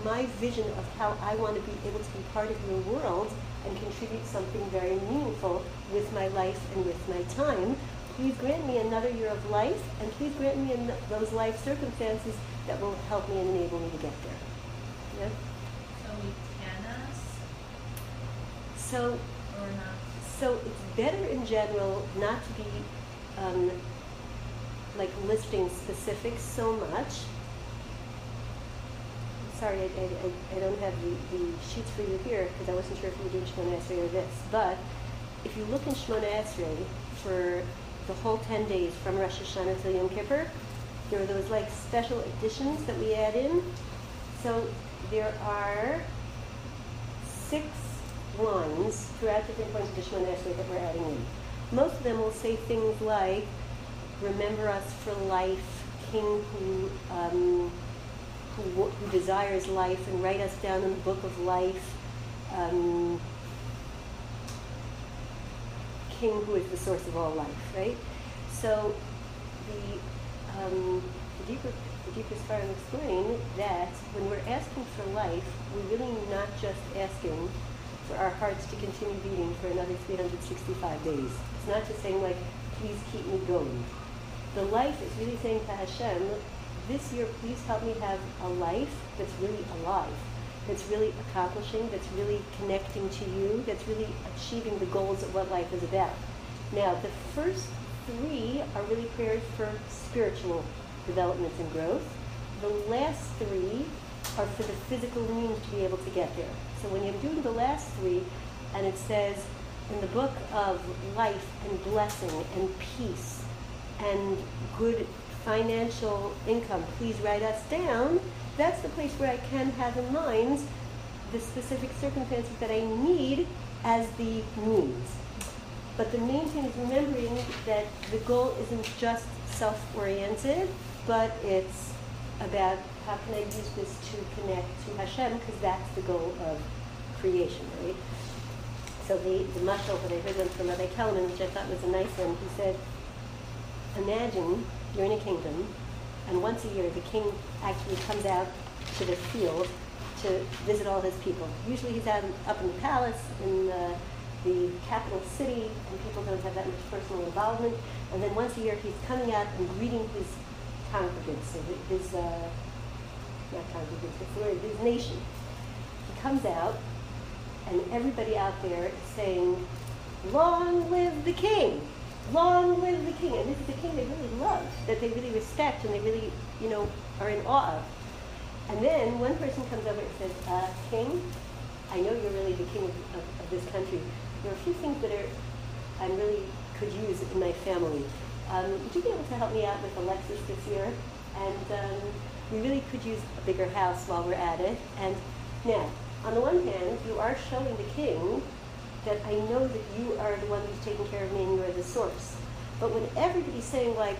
my vision of how I want to be able to be part of your world and contribute something very meaningful with my life and with my time. Please grant me another year of life, and please grant me those life circumstances that will help me and enable me to get there. Yeah? So we can ask So, or not? So it's better in general not to be um, like listing specifics so much. Sorry, I, I, I- I don't have the, the sheets for you here because I wasn't sure if you were doing Shemona Esrei or this. But if you look in Shemona Esrei for the whole 10 days from Rosh Hashanah till Yom Kippur, there are those like special additions that we add in. So there are six lines throughout different points of the Shemona Esrei that we're adding in. Most of them will say things like, "Remember us for life, King who um, who, who desires life, and write us down in the book of life." Um, King who is the source of all life, right? So the um, the deeper the deeper Sfarim explain that when we're asking for life, we're really not just asking for our hearts to continue beating for another 365 days. It's not just saying like, please keep me going. The life is really saying to Hashem, this year please help me have a life that's really alive, that's really accomplishing, that's really connecting to you, that's really achieving the goals of what life is about. Now, the first three are really prayers for spiritual developments and growth. The last three are for the physical means to be able to get there. So when you're doing the last three, and it says in the book of life and blessing and peace and good financial income, please write us down. That's the place where I can have in mind the specific circumstances that I need as the means. But the main thing is remembering that the goal isn't just self-oriented, but it's about how can I use this to connect to Hashem, because that's the goal of creation, right? So the, the mashal that I heard one from Rabbi Kellerman, which I thought was a nice one, he said, imagine you're in a kingdom, and once a year the king actually comes out to the field to visit all his people. Usually he's out up in the palace, in the, the capital city, and people don't have that much personal involvement. And then once a year he's coming out and greeting his congregants, so his, uh, not congregants, the word, his nation. He comes out, and everybody out there is saying, Long live the king! Long live the king! And this is a king they really love, that they really respect, and they really, you know, are in awe of. And then one person comes over and says, uh, King, I know you're really the king of, of, of this country. There are a few things that are I really could use in my family. Um, would you be able to help me out with Alexis this year? And um, we really could use a bigger house while we're at it. And now, on the one hand, you are showing the king that I know that you are the one who's taking care of me and you are the source. But when everybody's saying like,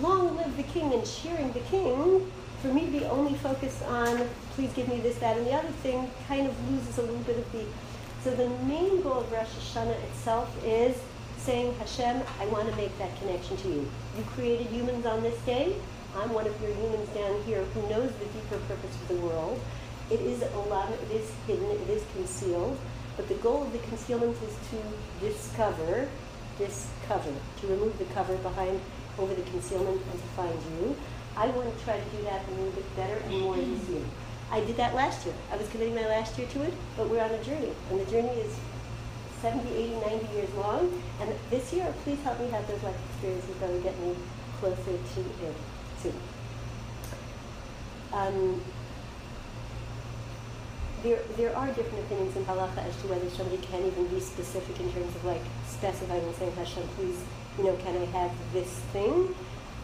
long live the king and cheering the king, for me to be only focused on, please give me this, that, and the other thing, kind of loses a little bit of the. So the main goal of Rosh Hashanah itself is saying, Hashem, I want to make that connection to you. You created humans on this day. I'm one of your humans down here who knows the deeper purpose of the world. It is a lot, Of, it is hidden, it is concealed, but the goal of the concealment is to discover, discover, to remove the cover behind over the concealment and to find you. I want to try to do that a little bit better and more this year. I did that last year. I was committing my last year to it, but we're on a journey, and the journey is 70, 80, 90 years long. And this year, please help me have those life experiences that will get me closer to it too. Um, there, there are different opinions in halacha as to whether somebody can even be specific in terms of like specifying and saying, Hashem, please, you know, can I have this thing?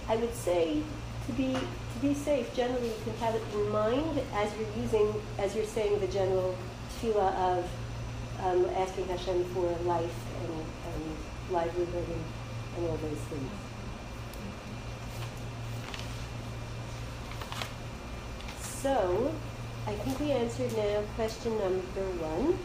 I would say to be to be safe, generally you can have it in mind as you're using, as you're saying the general tefillah of um, asking Hashem for life and, and livelihood and, and all those things. So, I think we answered now question number one.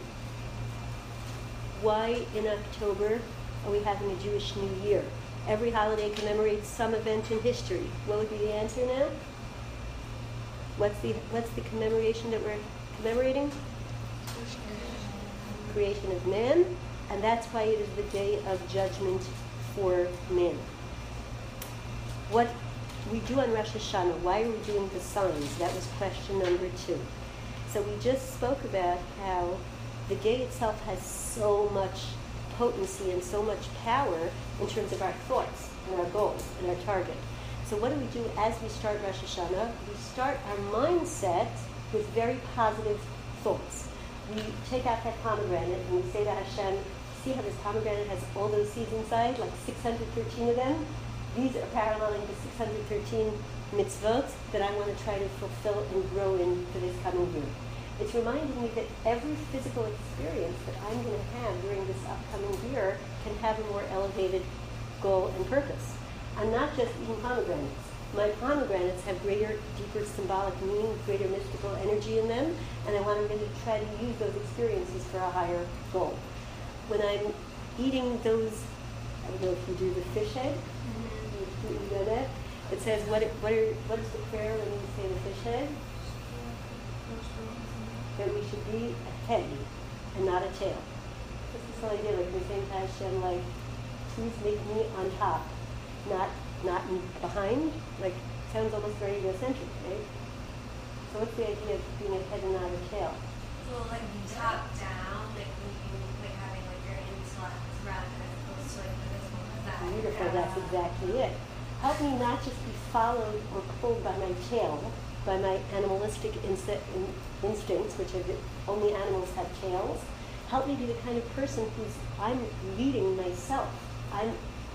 Why in October are we having a Jewish New Year? Every holiday commemorates some event in history. What would be the answer now? What's the what's the commemoration that we're commemorating? Creation of man, and that's why it is the day of judgment for man. What we do on Rosh Hashanah, why are we doing the signs? That was question number two. So we just spoke about how the day itself has so much potency and so much power in terms of our thoughts and our goals and our target. So what do we do as we start Rosh Hashanah? We start our mindset with very positive thoughts. We take out that pomegranate and we say to Hashem, see how this pomegranate has all those seeds inside, like 613 of them? These are paralleling the 613 mitzvot that I want to try to fulfill and grow in for this coming year. It's reminding me that every physical experience that I'm going to have during this upcoming year can have a more elevated goal and purpose. I'm not just eating pomegranates. My pomegranates have greater, deeper symbolic meaning, greater mystical energy in them, and I want to really try to use those experiences for a higher goal. When I'm eating those, I don't know if you do the fish head, you, you know? It says, what, what, are, what is the prayer when you say the fish head? That we should be a head and not a tail. This is what I did, like we're saying to like, please make me on top, not not behind. Like sounds almost very egocentric, right? So what's the idea of being a head and not a tail? So like top down, like you like having like your intellect rather as opposed to like the that Beautiful, that's exactly it. Help me not just be followed or pulled by my tail, by my animalistic insti- in- instincts, which are the only animals have tails. Help me be the kind of person who's I'm leading myself. I'm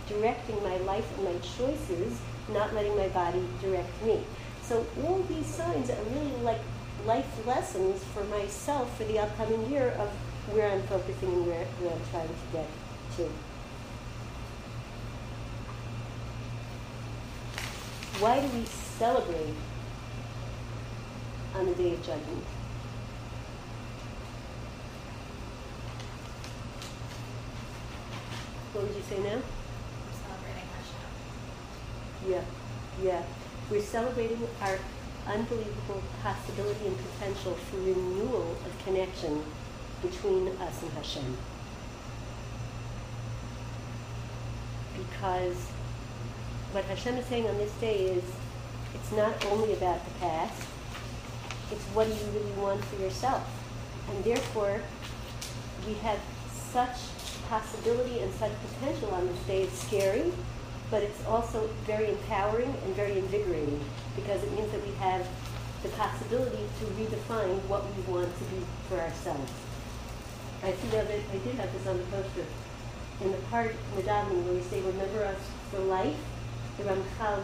directing my life and my choices, not letting my body direct me. So all these signs are really like life lessons for myself for the upcoming year of where I'm focusing and where, where I'm trying to get to. Why do we celebrate on the Day of Judgment? What would you say now? We're Celebrating Hashem. Yeah, yeah. We're celebrating our unbelievable possibility and potential for renewal of connection between us and Hashem. Because what Hashem is saying on this day is it's not only about the past, it's what do you really want for yourself. And therefore, we have such possibility and such potential on this day. It's scary, but it's also very empowering and very invigorating because it means that we have the possibility to redefine what we want to be for ourselves. I see that I did have this on the poster. In the part in the davening where we say, remember us for life, the Ramchal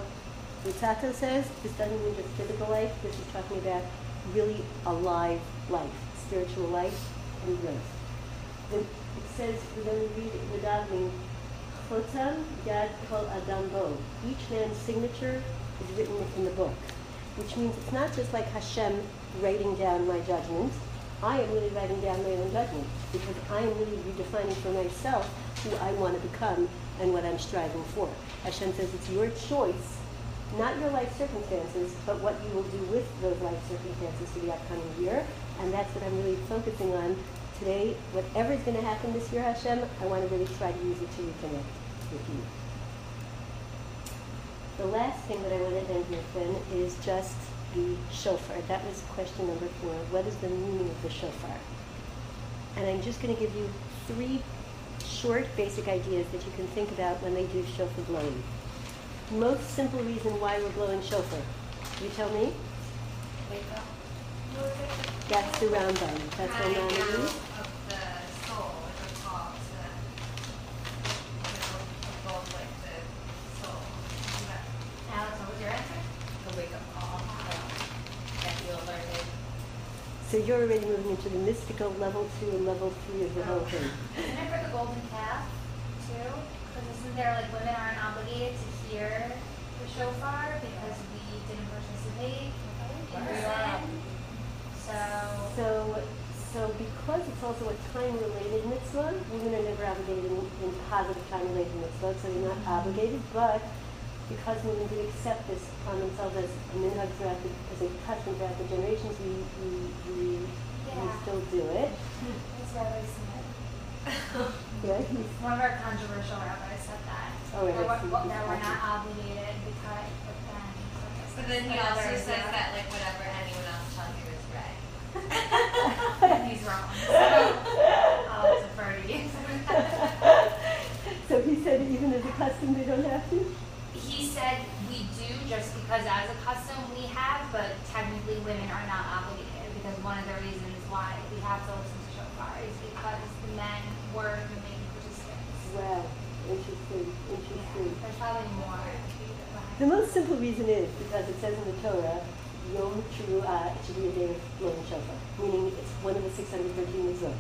Luzzatto says, this doesn't mean just physical life, this is talking about really alive life, spiritual life and growth. It says, when we read the davening, Chotam Yad Kol Adam Bo. Each man's signature is written in the book, which means it's not just like Hashem writing down my judgments. I am really writing down my own judgment because I am really redefining for myself who I want to become and what I'm striving for. Hashem says it's your choice, not your life circumstances, but what you will do with those life circumstances for the upcoming year. And that's what I'm really focusing on today. Whatever is going to happen this year, Hashem, I want to really try to use it to reconnect with you. The last thing that I want to end with then is just the shofar. That was question number four. What is the meaning of the shofar? And I'm just going to give you three short, basic ideas that you can think about when they do shofar blowing. Most simple reason why we're blowing shofar. You tell me? That's the Rambam. That's Crying what out Nana of the soul, like a call to, you know, evoke like the soul. Is that- Alex, what was your answer? The wake up call. Um, get you alerted. So you're already moving into the mystical level two and level three of the whole thing. Isn't it for the golden calf too? Because isn't there like women aren't obligated to hear the shofar because we didn't participate in? So So, so because it's also a time-related mitzvah, women are never obligated in, in positive time-related mitzvah, so you're not obligated, but because women did accept this on themselves as a minhag throughout the, as a custom throughout the generations, we, we, we, yeah. we still do it. It's yeah, One of our controversial rabbis said that. Oh, that, we're, that we're not obligated because, but then. But then he also says yeah. that like whatever anyone else tells you is right. and he's wrong. So I'll defer to you. so he said even as a custom they don't have to? He said we do just because as a custom we have, but technically women are not obligated because one of the reasons why we have to listen to shofar is because the men were the main participants. Well, interesting, interesting. Yeah, there's probably more. The most simple reason is because it says in the Torah, Yom Teruah, it should be a day of blowing shofar, meaning it's one of the 613 mitzvot.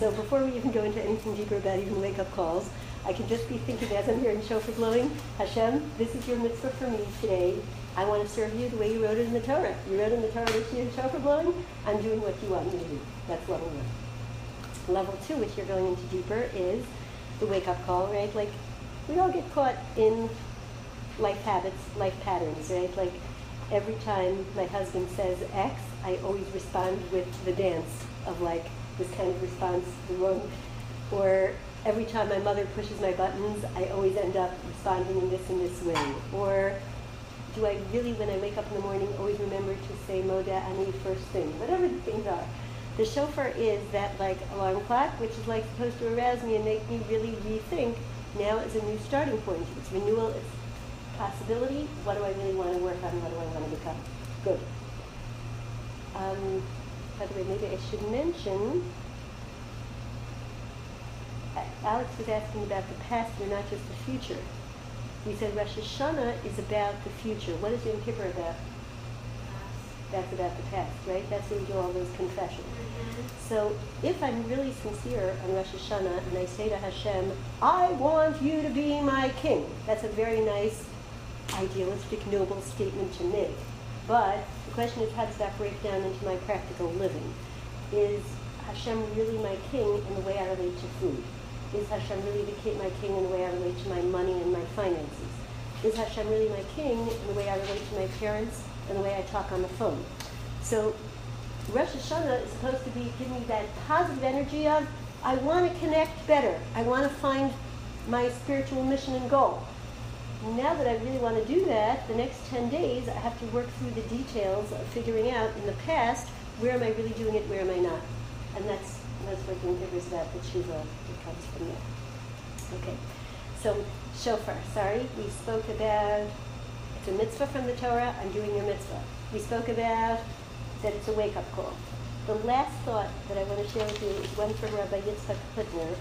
So before we even go into anything deeper about even wake-up calls, I can just be thinking as I'm hearing shofar blowing, Hashem, this is your mitzvah for me today. I want to serve you the way you wrote it in the Torah. You wrote in the Torah that you shofar blowing. I'm doing what you want me to do. That's level one. Level two, which you're going into deeper, is the wake-up call, right? Like, we all get caught in life habits, life patterns, right? Like every time my husband says X, I always respond with the dance of like this kind of response, the wrong. Or every time my mother pushes my buttons, I always end up responding in this and this way. Or do I really, when I wake up in the morning, always remember to say Moda Ani first thing? Whatever the things are. The shofar is that like alarm clock, which is like supposed to arouse me and make me really rethink. Now is a new starting point. It's renewal. It's possibility. What do I really want to work on? What do I want to become? Good. Um, by the way, maybe I should mention. Alex was asking about the past and not just the future. We said Rosh Hashanah is about the future. What is Yom Kippur about? That's about the past, right? That's where we do all those confessions. Mm-hmm. So if I'm really sincere on Rosh Hashanah and I say to Hashem, I want you to be my king, that's a very nice, idealistic, noble statement to make. But the question is, how does that break down into my practical living? Is Hashem really my king in the way I relate to food? Is Hashem really my king in the way I relate to my money and my finances? Is Hashem really my king in the way I relate to my parents and the way I talk on the phone? So Rosh Hashanah is supposed to be giving me that positive energy of, I want to connect better. I want to find my spiritual mission and goal. Now that I really want to do that, the next 10 days, I have to work through the details of figuring out in the past, where am I really doing it, where am I not? And that's, that's what Yom Kippur is about, the tshuva that comes from there. Okay, so shofar, sorry, we spoke about, it's a mitzvah from the Torah, I'm doing your mitzvah. We spoke about that it's a wake-up call. The last thought that I want to share with you is one from Rabbi Yitzchak Plittner,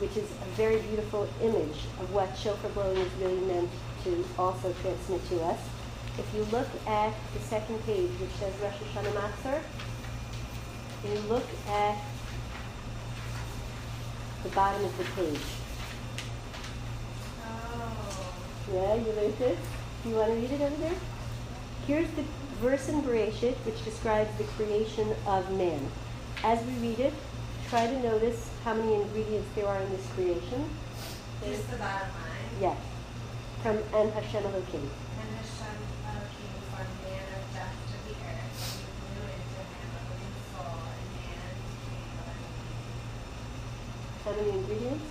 which is a very beautiful image of what shofar blowing is really meant to also transmit to us. If you look at the second page, which says Rosh Hashanah Machzor, you look at the bottom of the page. Oh. Yeah, you read this? You want to read it over there? Here's the verse in Bereshit, which describes the creation of man. As we read it, try to notice how many ingredients there are in this creation. Just the bottom line. Yes. From and Hashem Elohim. And Hashem Elohim formed man of dust of the earth, and he blew into him a living soul, and man became a living How many ingredients?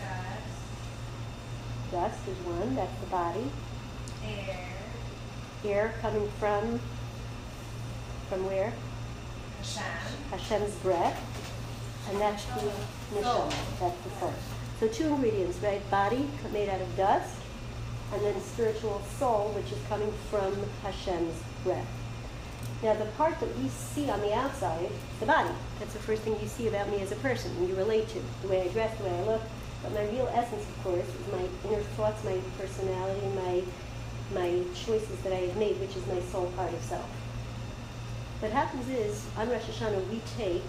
Dust, Dust is one, that's the body. air, Air coming from, from where? Hashem, Hashem's breath. And that's the neshama, that's the soul. So two ingredients, right? Body made out of dust, and then spiritual soul, which is coming from Hashem's breath. Now, the part that we see on the outside the body. That's the first thing you see about me as a person, and you relate to the way I dress, the way I look. But my real essence, of course, is my inner thoughts, my personality, my my choices that I have made, which is my soul part of self. What happens is, on Rosh Hashanah, we take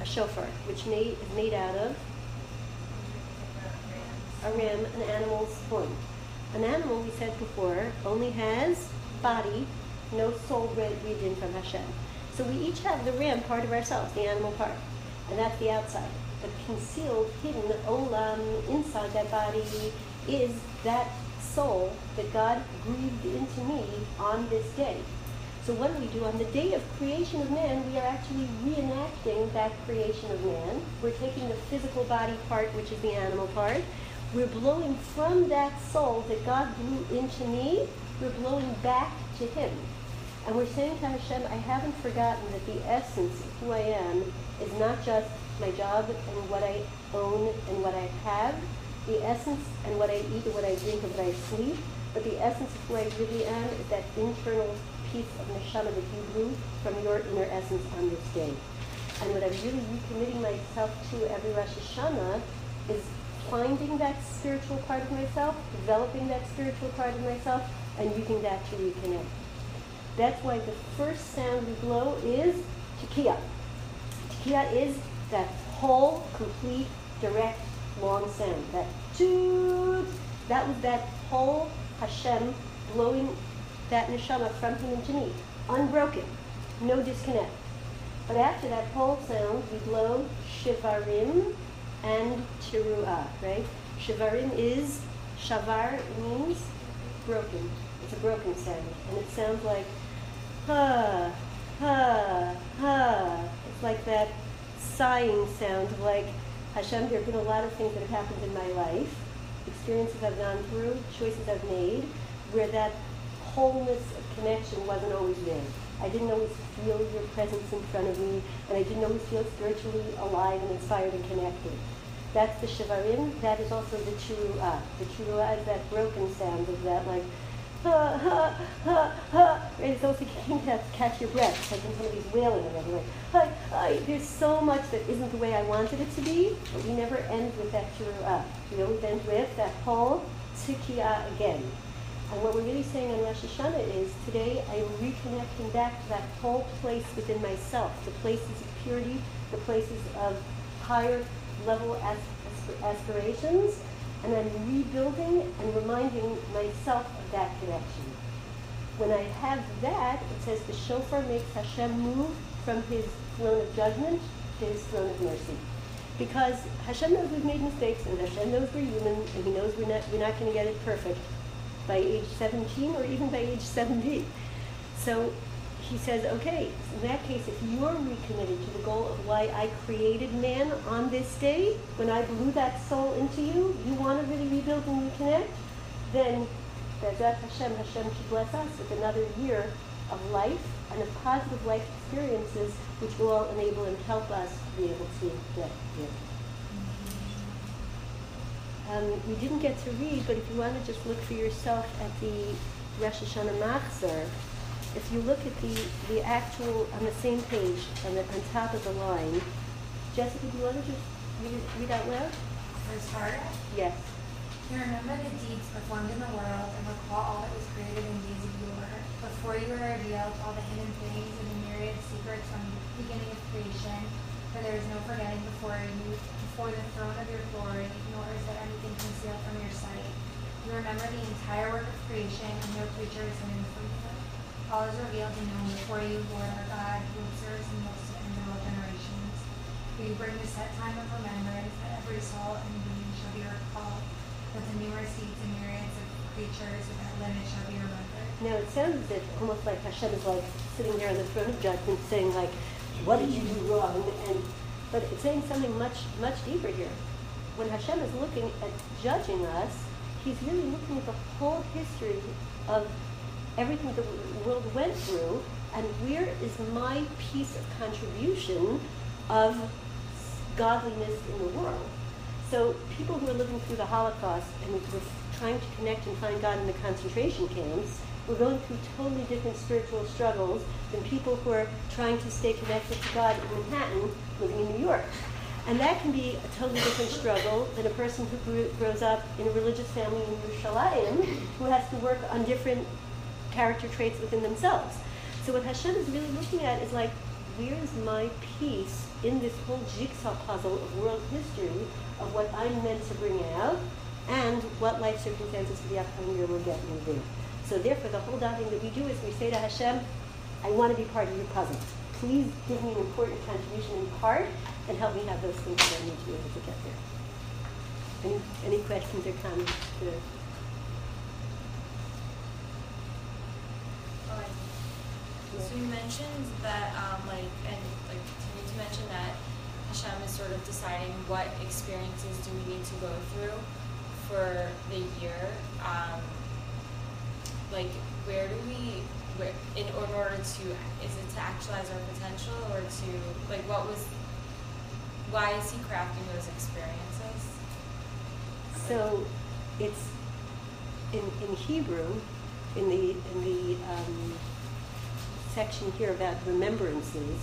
a shofar, which made, is made out of a ram, an animal's horn. An animal, we said before, only has body, no breathed in from Hashem. So we each have the ram part of ourselves, the animal part, and that's the outside. But concealed, hidden, olam, inside that body is that soul that God breathed into me on this day. So what do we do? On the day of creation of man, we are actually reenacting that creation of man. We're taking the physical body part, which is the animal part. We're blowing from that soul that God blew into me, we're blowing back to him. And we're saying to Hashem, I haven't forgotten that the essence of who I am is not just my job and what I own and what I have, the essence and what I eat and what I drink and what I sleep, but the essence of who I really am is that internal piece of neshama that you blew from your inner essence on this day. And what I'm really recommitting myself to every Rosh Hashanah is finding that spiritual part of myself, developing that spiritual part of myself, and using that to reconnect. That's why the first sound we blow is tekiah. Tekiah is that whole, complete, direct, long sound. That toot, that was that whole Hashem blowing that neshama from him to me, unbroken, no disconnect. But after that whole sound, we blow shivarim and teruah, right? Shivarim is, shavar means broken. It's a broken sound. And it sounds like, ha, ha, ha. It's like that sighing sound of like, Hashem, there have been a lot of things that have happened in my life, experiences I've gone through, choices I've made, where that wholeness of connection wasn't always there. I didn't always feel your presence in front of me, and I didn't always feel spiritually alive and inspired and connected. That's the shivarim. That is also the teruah. The teruah is that broken sound of that like, ha, ha, ha? It's also you to catch your breath. Like when somebody's wailing or whatever. Like, hi, hi. There's so much that isn't the way I wanted it to be, but we never end with that teruah. We always end with that whole tekiah again. And what we're really saying on Rosh Hashanah is today I am reconnecting back to that whole place within myself, the places of purity, the places of higher level as- aspirations, and I'm rebuilding and reminding myself that connection. When I have that, it says the shofar makes Hashem move from his throne of judgment to his throne of mercy. Because Hashem knows we've made mistakes, and Hashem knows we're human, and He knows we're not, we're not going to get it perfect by age 17 or even by age 70. So he says, okay, in that case, if you're recommitted to the goal of why I created man on this day, when I blew that soul into you, you want to really rebuild and reconnect, then Bezat Hashem, Hashem should bless us with another year of life and of positive life experiences, which will all enable and help us to be able to get here. Um, we didn't get to read, but if you want to just look for yourself at the Rosh Hashanah Machzor, if you look at the, the actual, on the same page, on, the, on top of the line, Jessica, do you want to just read, read out loud? First part. Yes. You remember the deeds performed in the world and recall all that was created in days of yore. Before you were revealed all the hidden things and the myriad secrets from the beginning of creation, for there is no forgetting before you, before the throne of your glory, nor is there anything concealed from your sight. You remember the entire work of creation, and no creature is hidden from you. All is revealed and known before you, Lord our God, who observes and looks to end all generations. For you bring the set time of remembrance that every soul and being shall be recalled, that the numerous deeds and myriads of creatures without limit shall be remembered. Now it sounds if almost like Hashem is like sitting there on the throne of judgment saying like, what did you do wrong? And but it's saying something much much deeper here. When Hashem is looking at judging us, He's really looking at the whole history of everything the world went through, and where is my piece of contribution of godliness in the world? So people who are living through the Holocaust and were trying to connect and find God in the concentration camps were going through totally different spiritual struggles than people who are trying to stay connected to God in Manhattan, living in New York. And that can be a totally different struggle than a person who grew, grows up in a religious family in Yerushalayim who has to work on different character traits within themselves. So what Hashem is really looking at is like, where's my piece in this whole jigsaw puzzle of world history of what I'm meant to bring out and what life circumstances for the upcoming year will get me there. So therefore, the whole davening that we do is we say to Hashem, I want to be part of your puzzle. Please give me an important contribution in part and help me have those things that I need to be able to get there. Any, any questions or comments? To, So you mentioned that, um, like, and like, you mentioned that Hashem is sort of deciding what experiences do we need to go through for the year. Um, like, where do we, where, in order to, is it to actualize our potential or to, like, what was, why is he crafting those experiences? so it's in, in Hebrew, in the in the um, section here about remembrances,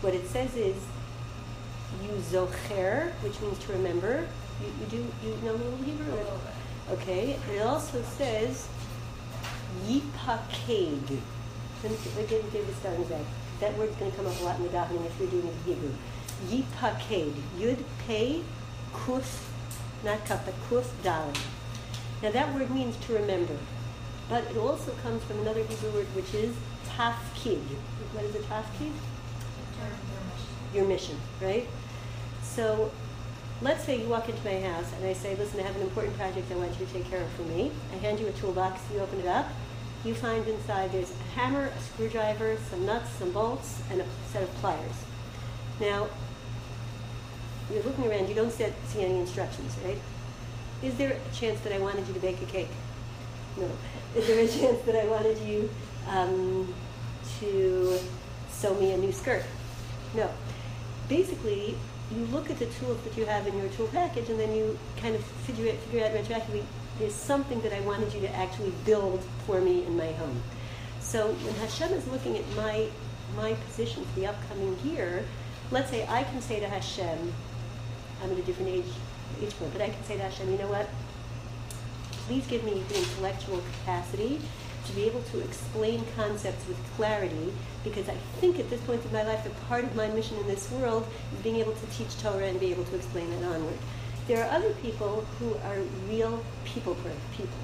what it says is you zocher, which means to remember. You, you do you know a little Hebrew? Okay, and it also says yipaked. Let me, give spelling back. That word's going to come up a lot in the davening if you're doing it in Hebrew. Yipaked. Yud pei kuf, not but kuf dalet. Now that word means to remember, but it also comes from another Hebrew word which is tafkid. What is a tafkid? Your mission, right? So let's say you walk into my house and I say, listen, I have an important project I want you to take care of for me. I hand you a toolbox, you open it up. You find inside there's a hammer, a screwdriver, some nuts, some bolts, and a set of pliers. Now, you're looking around, you don't see any instructions, right? Is there a chance that I wanted you to bake a cake? No. Is there a chance that I wanted you um, to sew me a new skirt? No. Basically, you look at the tools that you have in your tool package and then you kind of figure, it, figure out retroactively there's something that I wanted you to actually build for me in my home. So when Hashem is looking at my my position for the upcoming year, let's say I can say to Hashem, I'm at a different age age point, but I can say to Hashem, you know what? Please give me the intellectual capacity to be able to explain concepts with clarity because I think at this point in my life that part of my mission in this world is being able to teach Torah and be able to explain it onward. There are other people who are real people people.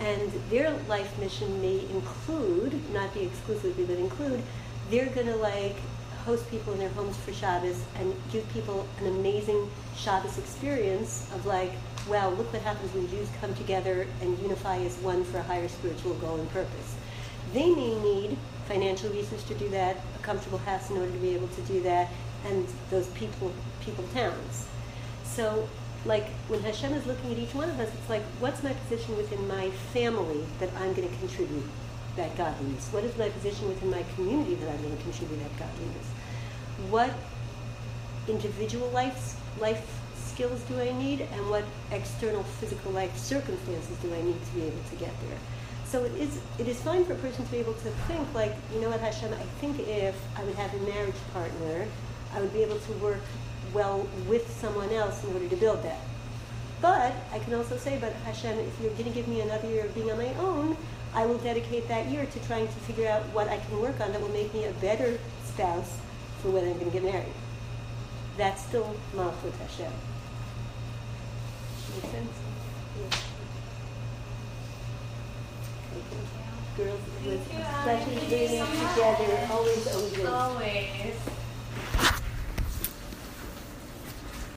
And their life mission may include, not be exclusively, but include, they're going to like host people in their homes for Shabbos and give people an amazing Shabbos experience of like, wow, look what happens when Jews come together and unify as one for a higher spiritual goal and purpose. They may need financial reasons to do that, a comfortable house in order to be able to do that, and those people, people towns. So, like when Hashem is looking at each one of us, it's like, what's my position within my family that I'm going to contribute that godliness? What is my position within my community that I'm going to contribute that godliness? What individual life life skills do I need, and what external physical life circumstances do I need to be able to get there? So it is it is fine for a person to be able to think like, you know what, Hashem, I think if I would have a marriage partner, I would be able to work well with someone else in order to build that. But I can also say, but Hashem, if you're going to give me another year of being on my own, I will dedicate that year to trying to figure out what I can work on that will make me a better spouse for when I'm going to get married. That's still Malchut Hashem. Make sense? Yeah. Girls, it was a pleasure together. Always, always. Always.